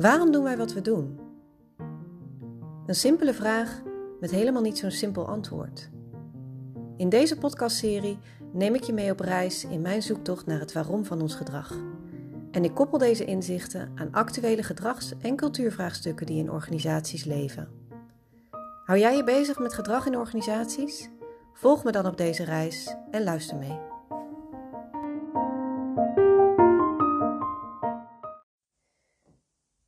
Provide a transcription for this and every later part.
Waarom doen wij wat we doen? Een simpele vraag met helemaal niet zo'n simpel antwoord. In deze podcastserie neem ik je mee op reis in mijn zoektocht naar het waarom van ons gedrag. En ik koppel deze inzichten aan actuele gedrags- en cultuurvraagstukken die in organisaties leven. Hou jij je bezig met gedrag in organisaties? Volg me dan op deze reis en luister mee.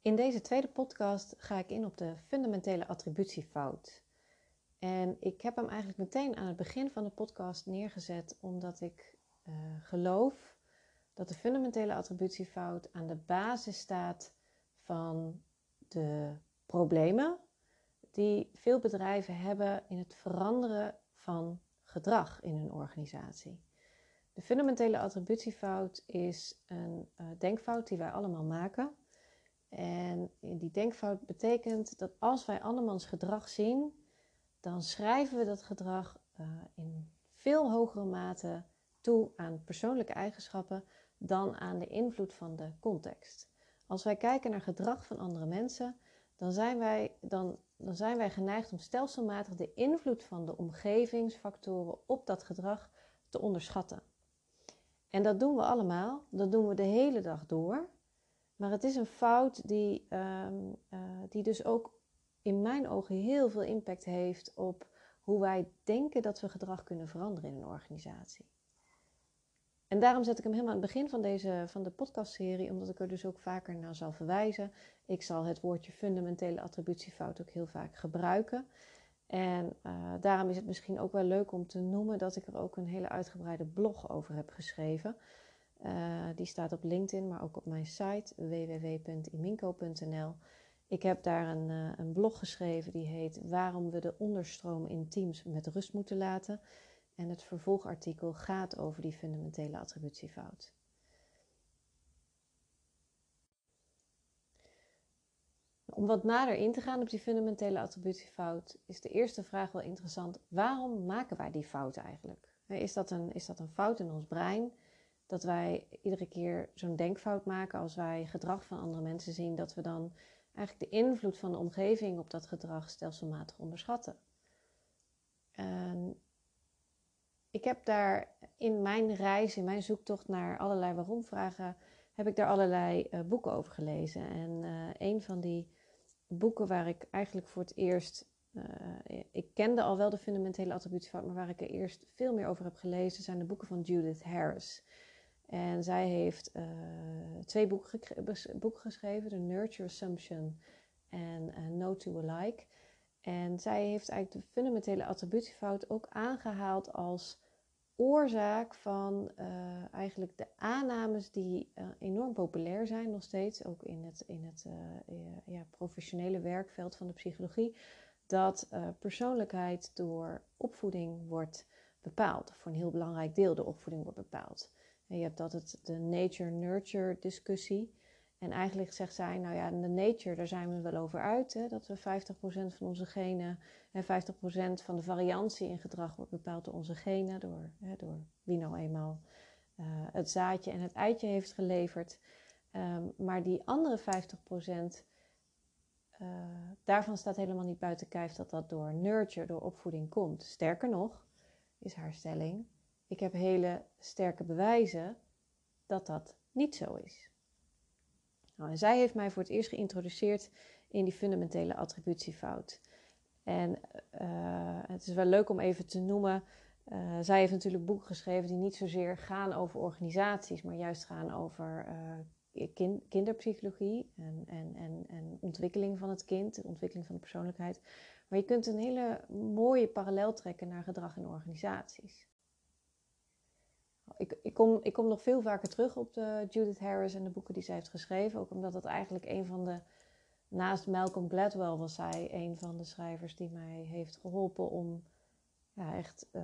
In deze tweede podcast ga ik in op de fundamentele attributiefout. En ik heb hem eigenlijk meteen aan het begin van de podcast neergezet, omdat ik uh, geloof dat de fundamentele attributiefout aan de basis staat van de problemen die veel bedrijven hebben in het veranderen van gedrag in hun organisatie. De fundamentele attributiefout is een uh, denkfout die wij allemaal maken. En die denkfout betekent dat als wij andermans gedrag zien, dan schrijven we dat gedrag uh, in veel hogere mate toe aan persoonlijke eigenschappen dan aan de invloed van de context. Als wij kijken naar gedrag van andere mensen, dan zijn wij, dan, dan zijn wij geneigd om stelselmatig de invloed van de omgevingsfactoren op dat gedrag te onderschatten. En dat doen we allemaal, dat doen we de hele dag door. Maar het is een fout die, um, uh, die dus ook in mijn ogen heel veel impact heeft op hoe wij denken dat we gedrag kunnen veranderen in een organisatie. En daarom zet ik hem helemaal aan het begin van, deze, van de podcastserie, omdat ik er dus ook vaker naar zal verwijzen. Ik zal het woordje fundamentele attributiefout ook heel vaak gebruiken. En uh, daarom is het misschien ook wel leuk om te noemen dat ik er ook een hele uitgebreide blog over heb geschreven. Uh, die staat op LinkedIn, maar ook op mijn site www.iminco.nl. Ik heb daar een, uh, een blog geschreven die heet Waarom we de onderstroom in teams met rust moeten laten. En het vervolgartikel gaat over die fundamentele attributiefout. Om wat nader in te gaan op die fundamentele attributiefout, is de eerste vraag wel interessant. Waarom maken wij die fout eigenlijk? Is dat een, is dat een fout in ons brein? Dat wij iedere keer zo'n denkfout maken als wij gedrag van andere mensen zien, dat we dan eigenlijk de invloed van de omgeving op dat gedrag stelselmatig onderschatten. En ik heb daar in mijn reis, in mijn zoektocht naar allerlei waarom-vragen, heb ik daar allerlei uh, boeken over gelezen. En uh, een van die boeken waar ik eigenlijk voor het eerst, uh, ik kende al wel de fundamentele attributiefout, maar waar ik er eerst veel meer over heb gelezen, zijn de boeken van Judith Harris. En zij heeft twee boeken, geschreven, The Nurture Assumption en No to Alike. En zij heeft eigenlijk de fundamentele attributiefout ook aangehaald als oorzaak van uh, eigenlijk de aannames die enorm populair zijn nog steeds, ook in het, in het ja, professionele werkveld van de psychologie, dat persoonlijkheid door opvoeding wordt bepaald. Voor een heel belangrijk deel de opvoeding wordt bepaald. Je hebt altijd de nature-nurture discussie. En eigenlijk zegt zij, nou ja, de nature, daar zijn we wel over uit. Hè, dat we 50% van onze genen en 50% van de variantie in gedrag wordt bepaald door onze genen. Door, hè, door wie nou eenmaal uh, het zaadje en het eitje heeft geleverd. Um, maar die andere 50%, uh, daarvan staat helemaal niet buiten kijf dat dat door nurture, door opvoeding komt. Sterker nog, is haar stelling, ik heb hele sterke bewijzen dat dat niet zo is. Nou, en zij heeft mij voor het eerst geïntroduceerd in die fundamentele attributiefout. En uh, het is wel leuk om even te noemen. Uh, zij heeft natuurlijk boeken geschreven die niet zozeer gaan over organisaties, maar juist gaan over kind, kinderpsychologie en, en, en, en ontwikkeling van het kind, de ontwikkeling van de persoonlijkheid. Maar je kunt een hele mooie parallel trekken naar gedrag in organisaties. Ik, ik, kom, ik kom nog veel vaker terug op de Judith Harris en de boeken die zij heeft geschreven. Ook omdat dat eigenlijk een van de. Naast Malcolm Gladwell was zij een van de schrijvers die mij heeft geholpen om ja, echt uh,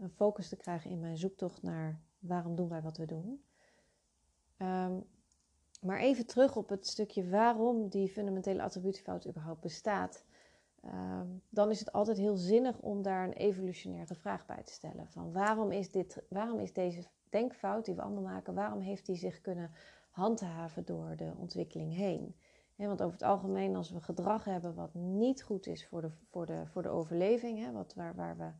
een focus te krijgen in mijn zoektocht naar waarom doen wij wat we doen. Um, maar even terug op het stukje waarom die fundamentele attributiefout überhaupt bestaat. Um, dan is het altijd heel zinnig om daar een evolutionaire vraag bij te stellen. Van waarom is, dit, waarom is deze denkfout die we allemaal maken, waarom heeft die zich kunnen handhaven door de ontwikkeling heen? want over het algemeen, als we gedrag hebben wat niet goed is voor de, voor de, voor de overleving, wat, waar, waar we,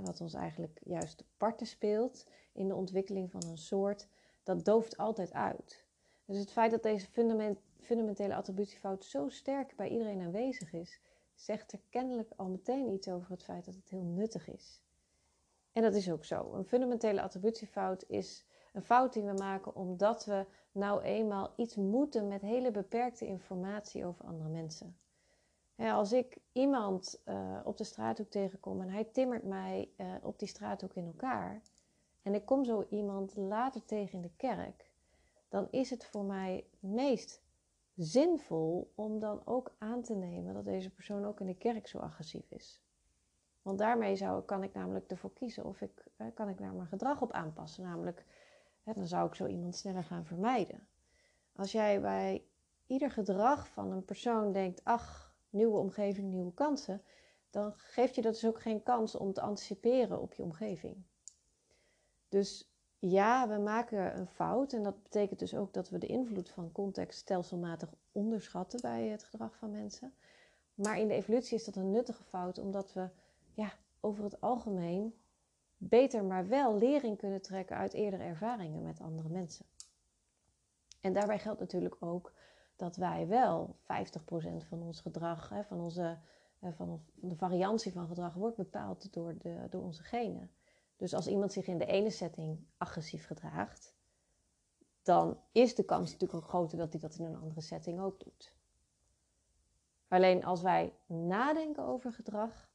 wat ons eigenlijk juist parten speelt in de ontwikkeling van een soort, dat dooft altijd uit. Dus het feit dat deze fundament, fundamentele attributiefout zo sterk bij iedereen aanwezig is, zegt er kennelijk al meteen iets over het feit dat het heel nuttig is. En dat is ook zo. Een fundamentele attributiefout is een fout die we maken omdat we nou eenmaal iets moeten met hele beperkte informatie over andere mensen. als ik iemand uh, op de straathoek tegenkom en hij timmert mij uh, op die straathoek in elkaar, en ik kom zo iemand later tegen in de kerk, dan is het voor mij meest zinvol om dan ook aan te nemen dat deze persoon ook in de kerk zo agressief is. Want daarmee zou, kan ik namelijk ervoor kiezen of ik, eh, kan ik daar mijn gedrag op aanpassen. Namelijk, dan zou ik zo iemand sneller gaan vermijden. Als jij bij ieder gedrag van een persoon denkt, ach, nieuwe omgeving, nieuwe kansen, dan geeft je dat dus ook geen kans om te anticiperen op je omgeving. Dus ja, we maken een fout en dat betekent dus ook dat we de invloed van context stelselmatig onderschatten bij het gedrag van mensen. Maar in de evolutie is dat een nuttige fout, omdat we ja, over het algemeen beter, maar wel lering kunnen trekken uit eerdere ervaringen met andere mensen. En daarbij geldt natuurlijk ook dat wij wel 50% van ons gedrag, van, onze, van de variantie van gedrag, wordt bepaald door, de, door onze genen. Dus als iemand zich in de ene setting agressief gedraagt, dan is de kans natuurlijk ook groter dat hij dat in een andere setting ook doet. Alleen als wij nadenken over gedrag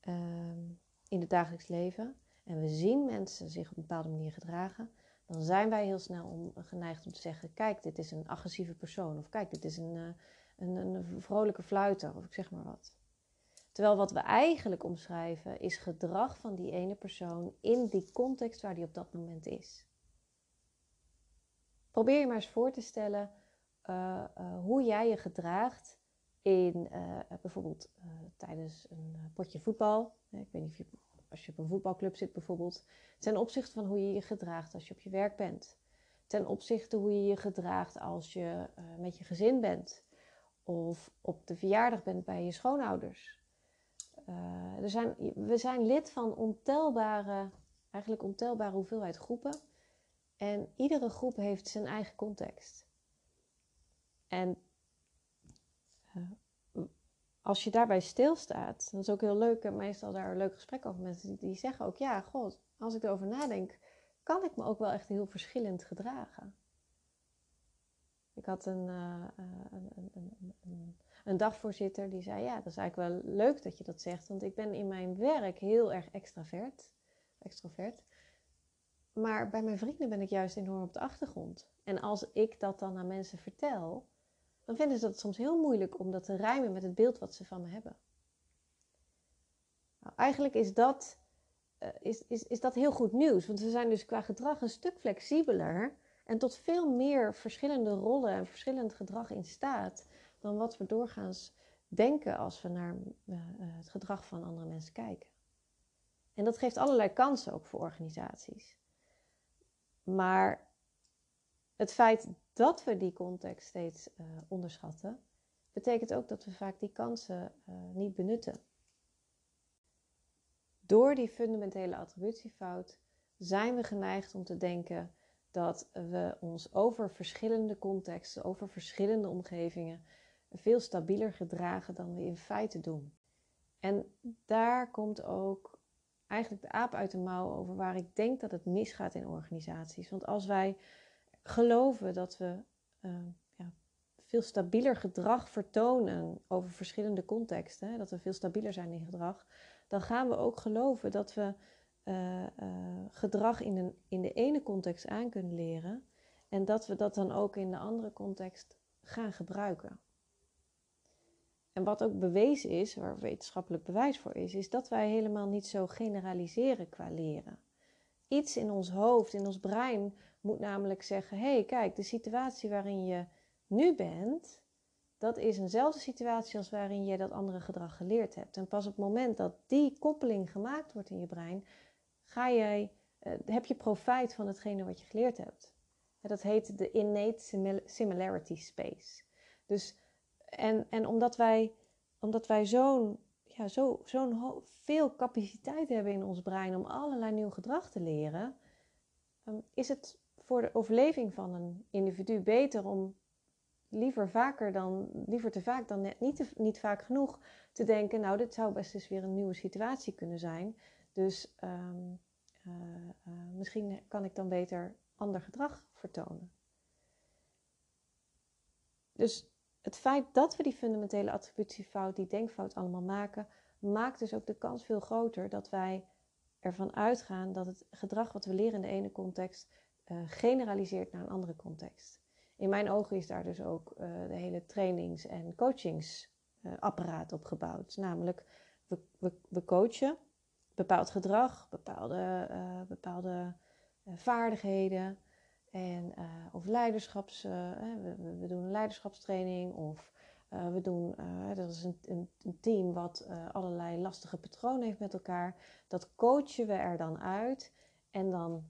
ehm, in het dagelijks leven en we zien mensen zich op een bepaalde manier gedragen, dan zijn wij heel snel om, geneigd om te zeggen: Kijk, dit is een agressieve persoon. Of kijk, dit is een, uh, een, een vrolijke fluiter. Of ik zeg maar wat. Terwijl wat we eigenlijk omschrijven is gedrag van die ene persoon in die context waar die op dat moment is. Probeer je maar eens voor te stellen uh, uh, hoe jij je gedraagt in uh, bijvoorbeeld tijdens een potje voetbal. Ik weet niet of je, als je op een voetbalclub zit bijvoorbeeld. Ten opzichte van hoe je je gedraagt als je op je werk bent. Ten opzichte hoe je je gedraagt als je met je gezin bent. Of op de verjaardag bent bij je schoonouders. Uh, er zijn, we zijn lid van ontelbare, eigenlijk ontelbare hoeveelheid groepen. En iedere groep heeft zijn eigen context. En uh, als je daarbij stilstaat, dat is ook heel leuk. Meestal daar een leuk gesprek over mensen die, zeggen ook: ja, god, als ik erover nadenk, kan ik me ook wel echt heel verschillend gedragen. Ik had een, uh, een, een, een een dagvoorzitter die zei: Ja, dat is eigenlijk wel leuk dat je dat zegt, want ik ben in mijn werk heel erg extravert. extrovert. Maar bij mijn vrienden ben ik juist enorm op de achtergrond. En als ik dat dan aan mensen vertel, dan vinden ze dat soms heel moeilijk om dat te rijmen met het beeld wat ze van me hebben. Nou, eigenlijk is dat, uh, is, is, is dat heel goed nieuws, want we zijn dus qua gedrag een stuk flexibeler en tot veel meer verschillende rollen en verschillend gedrag in staat dan wat we doorgaans denken als we naar uh, het gedrag van andere mensen kijken. En dat geeft allerlei kansen ook voor organisaties. Maar het feit dat we die context steeds uh, onderschatten, betekent ook dat we vaak die kansen niet benutten. Door die fundamentele attributiefout zijn we geneigd om te denken dat we ons over verschillende contexten, over verschillende omgevingen veel stabieler gedragen dan we in feite doen. En daar komt ook eigenlijk de aap uit de mouw over waar ik denk dat het misgaat in organisaties. Want als wij geloven dat we uh, ja, veel stabieler gedrag vertonen over verschillende contexten, dat we veel stabieler zijn in gedrag, dan gaan we ook geloven dat we uh, uh, gedrag in, een, in de ene context aan kunnen leren en dat we dat dan ook in de andere context gaan gebruiken. En wat ook bewezen is, waar wetenschappelijk bewijs voor is, is dat wij helemaal niet zo generaliseren qua leren. Iets in ons hoofd, in ons brein, moet namelijk zeggen: hé, hey, kijk, de situatie waarin je nu bent, dat is eenzelfde situatie als waarin je dat andere gedrag geleerd hebt. En pas op het moment dat die koppeling gemaakt wordt in je brein, ga jij, uh, heb je profijt van hetgene wat je geleerd hebt. Dat heet de innate similarity space. Dus, en, en omdat wij, omdat wij zo'n ja, zo, veel capaciteit hebben in ons brein om allerlei nieuw gedrag te leren, ehm, is het voor de overleving van een individu beter om liever vaker dan, liever te vaak dan net niet, te, niet vaak genoeg te denken, nou, dit zou best eens weer een nieuwe situatie kunnen zijn. Dus ehm, eh, eh, misschien kan ik dan beter ander gedrag vertonen. Dus het feit dat we die fundamentele attributiefout, die denkfout allemaal maken, maakt dus ook de kans veel groter dat wij ervan uitgaan dat het gedrag wat we leren in de ene context uh, generaliseert naar een andere context. In mijn ogen is daar dus ook uh, de hele trainings- en coachingsapparaat uh, op gebouwd. Namelijk, we, we, we, coachen bepaald gedrag, bepaalde, bepaalde vaardigheden. En, of leiderschaps, we, we, doen leiderschapstraining of we doen, dat is een, een, een team wat allerlei lastige patronen heeft met elkaar. Dat coachen we er dan uit en dan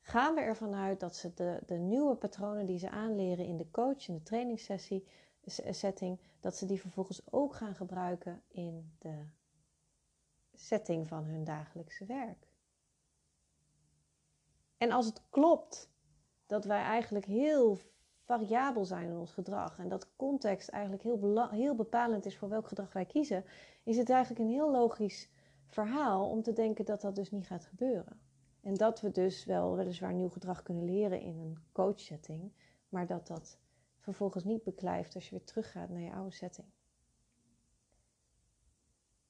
gaan we ervan uit dat ze de, de nieuwe patronen die ze aanleren in de coach, in de trainingssessie, setting, dat ze die vervolgens ook gaan gebruiken in de setting van hun dagelijkse werk. En als het klopt dat wij eigenlijk heel variabel zijn in ons gedrag en dat context eigenlijk heel, heel bepalend is voor welk gedrag wij kiezen, is het eigenlijk een heel logisch verhaal om te denken dat dat dus niet gaat gebeuren. En dat we dus wel weliswaar nieuw gedrag kunnen leren in een coachsetting, maar dat dat vervolgens niet beklijft als je weer teruggaat naar je oude setting.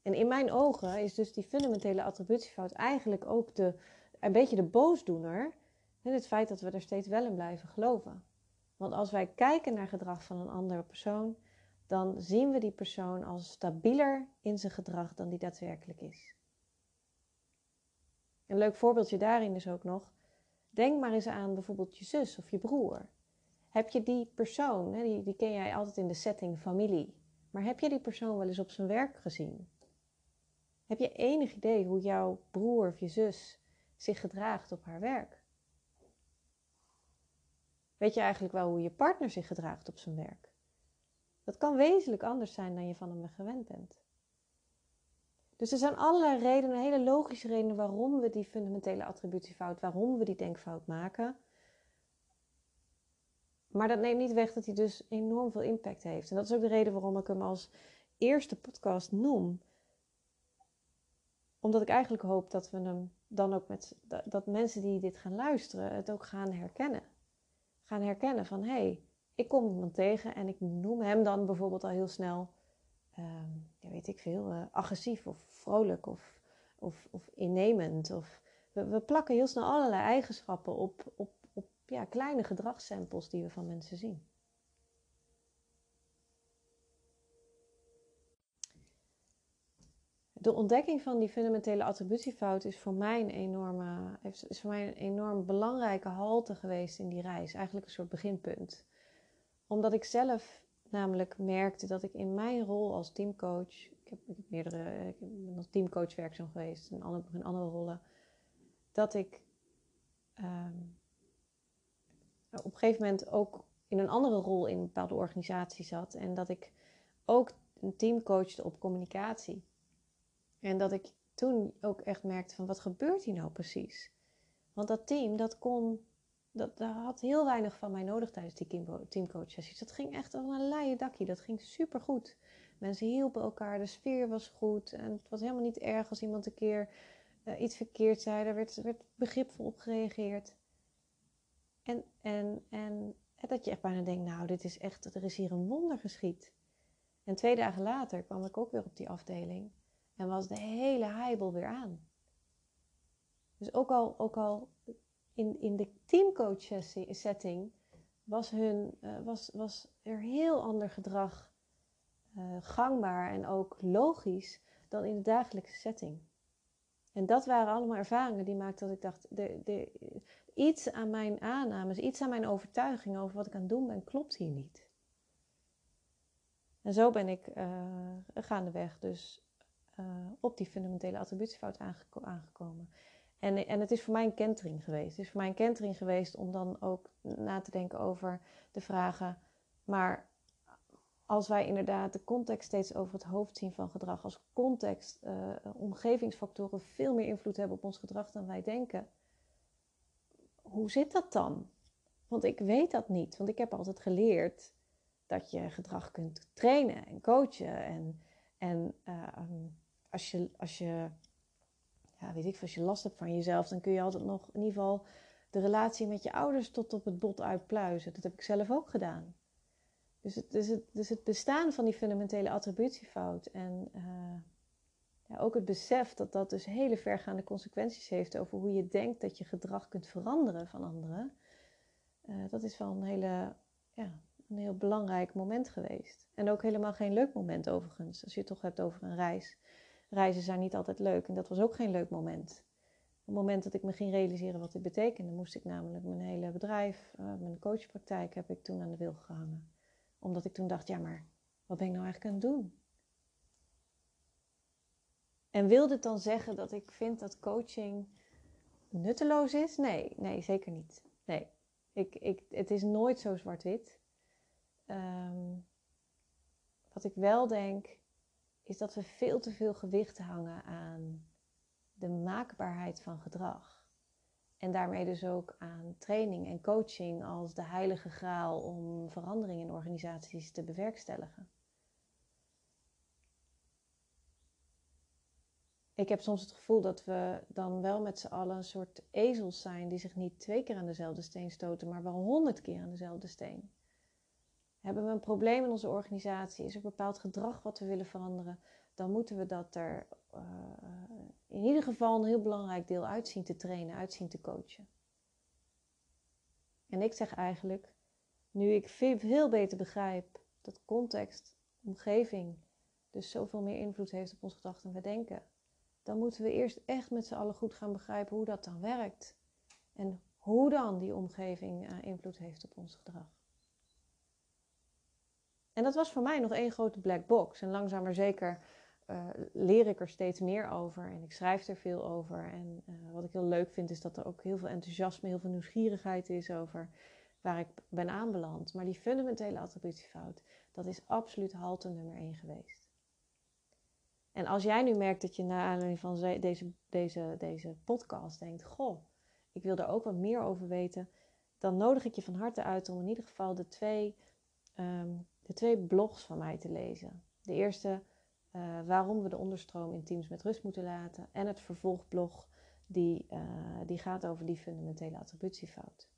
En in mijn ogen is dus die fundamentele attributiefout eigenlijk ook de, een beetje de boosdoener. Het feit dat we er steeds wel in blijven geloven. Want als wij kijken naar gedrag van een andere persoon, dan zien we die persoon als stabieler in zijn gedrag dan die daadwerkelijk is. Een leuk voorbeeldje daarin is ook nog. Denk maar eens aan bijvoorbeeld je zus of je broer. Heb je die persoon, die, die ken jij altijd in de setting familie, maar heb je die persoon wel eens op zijn werk gezien? Heb je enig idee hoe jouw broer of je zus zich gedraagt op haar werk? Weet je eigenlijk wel hoe je partner zich gedraagt op zijn werk? Dat kan wezenlijk anders zijn dan je van hem gewend bent. Dus er zijn allerlei redenen, hele logische redenen waarom we die fundamentele attributiefout, waarom we die denkfout maken. Maar dat neemt niet weg dat hij dus enorm veel impact heeft. En dat is ook de reden waarom ik hem als eerste podcast noem. Omdat ik eigenlijk hoop dat we hem dan ook met dat mensen die dit gaan luisteren het ook gaan herkennen. Gaan herkennen van hé, hey, ik kom iemand tegen en ik noem hem dan bijvoorbeeld al heel snel Ehm, ja, weet ik veel, uh, agressief of vrolijk of, of, of innemend. Of, we, we, plakken heel snel allerlei eigenschappen op, op, op ja, kleine gedragssamples die we van mensen zien. De ontdekking van die fundamentele attributiefout is voor mij een enorme, is voor mij een enorm belangrijke halte geweest in die reis. Eigenlijk een soort beginpunt. Omdat ik zelf namelijk merkte dat ik in mijn rol als teamcoach, ik heb, meerdere, ben als teamcoach werkzaam geweest in andere, in andere rollen, dat ik um, op een gegeven moment ook in een andere rol in een bepaalde organisatie zat en dat ik ook een team coachte op communicatie. En dat ik toen ook echt merkte van wat gebeurt hier nou precies? Want dat team dat kon dat, dat had heel weinig van mij nodig tijdens die teamcoach sessies. Dat ging echt als een leien dakje. Dat ging super goed. Mensen hielpen elkaar, de sfeer was goed. En het was helemaal niet erg als iemand een keer uh, iets verkeerd zei. Er werd, werd begripvol op gereageerd. En, en, en dat je echt bijna denkt, nou, dit is echt, er is hier een wonder geschied. En twee dagen later kwam ik ook weer op die afdeling. En was de hele heibel weer aan. Dus ook al, ook al in, in de teamcoach setting was, hun, uh, was, was er heel ander gedrag uh, gangbaar en ook logisch dan in de dagelijkse setting. En dat waren allemaal ervaringen die maakten dat ik dacht, de, de, iets aan mijn aannames, iets aan mijn overtuiging over wat ik aan het doen ben, klopt hier niet. En zo ben ik uh, gaandeweg dus op die fundamentele attributiefout aangekomen. En, en het is voor mij een kentering geweest. Het is voor mij een kentering geweest om dan ook na te denken over de vragen. Maar als wij inderdaad de context steeds over het hoofd zien van gedrag, als context, uh, omgevingsfactoren veel meer invloed hebben op ons gedrag dan wij denken, hoe zit dat dan? Want ik weet dat niet, want ik heb altijd geleerd dat je gedrag kunt trainen en coachen. En, en uh, als je, als je, ja, weet ik, als je last hebt van jezelf, dan kun je altijd nog in ieder geval de relatie met je ouders tot op het bot uitpluizen. Dat heb ik zelf ook gedaan. Dus het, dus het, dus het bestaan van die fundamentele attributiefout en uh, ja, ook het besef dat dat dus hele vergaande consequenties heeft over hoe je denkt dat je gedrag kunt veranderen van anderen, uh, dat is wel een, hele, ja, een heel belangrijk moment geweest. En ook helemaal geen leuk moment overigens, als je het toch hebt over een reis. Reizen zijn niet altijd leuk en dat was ook geen leuk moment. Op het moment dat ik me ging realiseren wat dit betekende, moest ik namelijk mijn hele bedrijf, uh, mijn coachpraktijk, heb ik toen aan de wil gehangen omdat ik toen dacht, ja, maar wat ben ik nou eigenlijk aan het doen? En wil dit dan zeggen dat ik vind dat coaching nutteloos is? Nee, nee, zeker niet. Nee, ik, ik, het is nooit zo zwart-wit. Um, wat ik wel denk, is dat we veel te veel gewicht hangen aan de maakbaarheid van gedrag. En daarmee dus ook aan training en coaching als de heilige graal om verandering in organisaties te bewerkstelligen. Ik heb soms het gevoel dat we dan wel met z'n allen een soort ezels zijn die zich niet twee keer aan dezelfde steen stoten, maar wel honderd keer aan dezelfde steen. Hebben we een probleem in onze organisatie? Is er bepaald gedrag wat we willen veranderen? Dan moeten we dat er uh, in ieder geval een heel belangrijk deel uitzien te trainen, uitzien te coachen. En ik zeg eigenlijk, nu ik veel beter begrijp dat context, omgeving, dus zoveel meer invloed heeft op ons gedachten en we denken, dan moeten we eerst echt met z'n allen goed gaan begrijpen hoe dat dan werkt. En hoe dan die omgeving uh, invloed heeft op ons gedrag. En dat was voor mij nog één grote black box. En langzaam maar zeker uh, leer ik er steeds meer over en ik schrijf er veel over. En uh, wat ik heel leuk vind is dat er ook heel veel enthousiasme, heel veel nieuwsgierigheid is over waar ik ben aanbeland. Maar die fundamentele attributiefout, dat is absoluut halte nummer 1 geweest. En als jij nu merkt dat je na aanleiding van deze, deze, deze podcast denkt: Goh, ik wil er ook wat meer over weten, dan nodig ik je van harte uit om in ieder geval de twee, um, de twee blogs van mij te lezen. De eerste uh, waarom we de onderstroom in teams met rust moeten laten. En het vervolgblog die, uh, die gaat over die fundamentele attributiefout.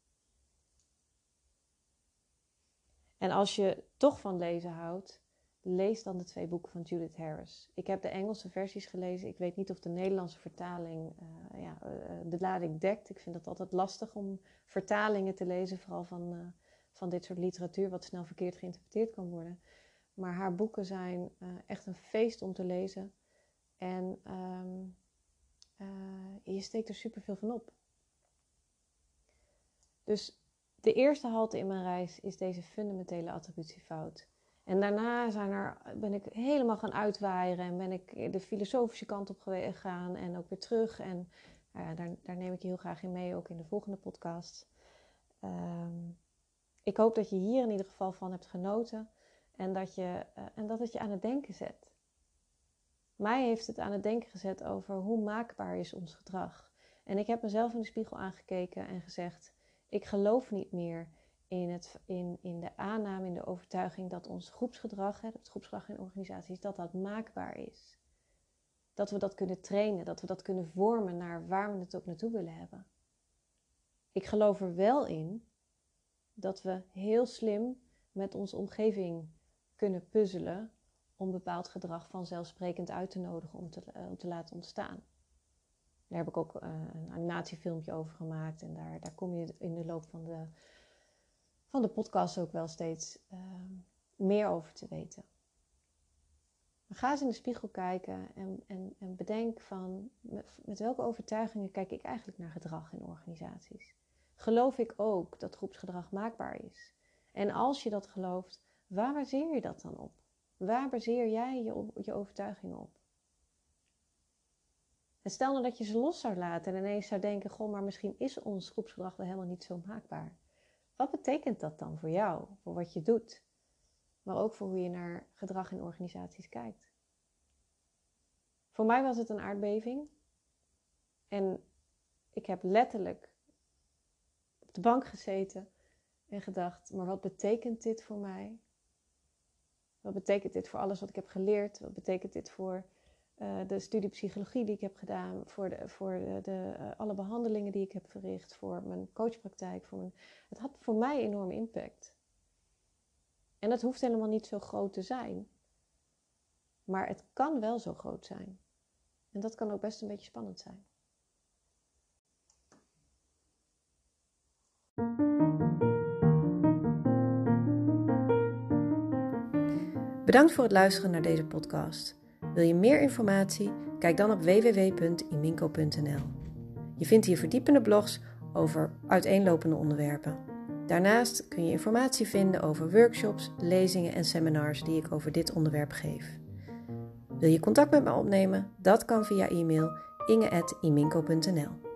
En als je toch van lezen houdt, lees dan de twee boeken van Judith Harris. Ik heb de Engelse versies gelezen. Ik weet niet of de Nederlandse vertaling uh, ja, de lading dekt. Ik vind het altijd lastig om vertalingen te lezen, vooral van, van dit soort literatuur, wat snel verkeerd geïnterpreteerd kan worden. Maar haar boeken zijn uh, echt een feest om te lezen. En um, uh, je steekt er superveel van op. Dus de eerste halte in mijn reis is deze fundamentele attributiefout. En daarna zijn er, ben ik helemaal gaan uitwaaieren en ben ik de filosofische kant op gegaan en ook weer terug. En uh, daar, daar, neem ik je heel graag in mee, ook in de volgende podcast. Um, ik hoop dat je hier in ieder geval van hebt genoten. En dat, je, uh, en dat het je aan het denken zet. Mij heeft het aan het denken gezet over hoe maakbaar is ons gedrag. En ik heb mezelf in de spiegel aangekeken en gezegd: ik geloof niet meer in, het, in, in de aanname, in de overtuiging dat ons groepsgedrag, het groepsgedrag in organisaties, dat dat maakbaar is. Dat we dat kunnen trainen, dat we dat kunnen vormen naar waar we het ook naartoe willen hebben. Ik geloof er wel in dat we heel slim met onze omgeving kunnen puzzelen om bepaald gedrag vanzelfsprekend uit te nodigen om te, uh, om te laten ontstaan. Daar heb ik ook uh, een animatiefilmpje over gemaakt en daar, daar kom je in de loop van de, van de podcast ook wel steeds uh, meer over te weten. Ga eens in de spiegel kijken en, en, en bedenk van met, met welke overtuigingen kijk ik eigenlijk naar gedrag in organisaties. Geloof ik ook dat groepsgedrag maakbaar is? En als je dat gelooft, Waar baseer je dat dan op? Waar baseer jij je, je overtuigingen op? En stel nou dat je ze los zou laten en ineens zou denken: Goh, maar misschien is ons groepsgedrag wel helemaal niet zo maakbaar. Wat betekent dat dan voor jou, voor wat je doet? maar ook voor hoe je naar gedrag in organisaties kijkt. Voor mij was het een aardbeving. En ik heb letterlijk op de bank gezeten en gedacht: maar wat betekent dit voor mij? Wat betekent dit voor alles wat ik heb geleerd? Wat betekent dit voor uh, de studie psychologie die ik heb gedaan, voor, de, voor de, uh, alle behandelingen die ik heb verricht, voor mijn coachpraktijk? Voor mijn... Het had voor mij enorm impact. En dat hoeft helemaal niet zo groot te zijn. Maar het kan wel zo groot zijn. En dat kan ook best een beetje spannend zijn. Bedankt voor het luisteren naar deze podcast. Wil je meer informatie? Kijk dan op www.iminco.nl. Je vindt hier verdiepende blogs over uiteenlopende onderwerpen. Daarnaast kun je informatie vinden over workshops, lezingen en seminars die ik over dit onderwerp geef. Wil je contact met me opnemen? Dat kan via e-mail inge.iminco.nl.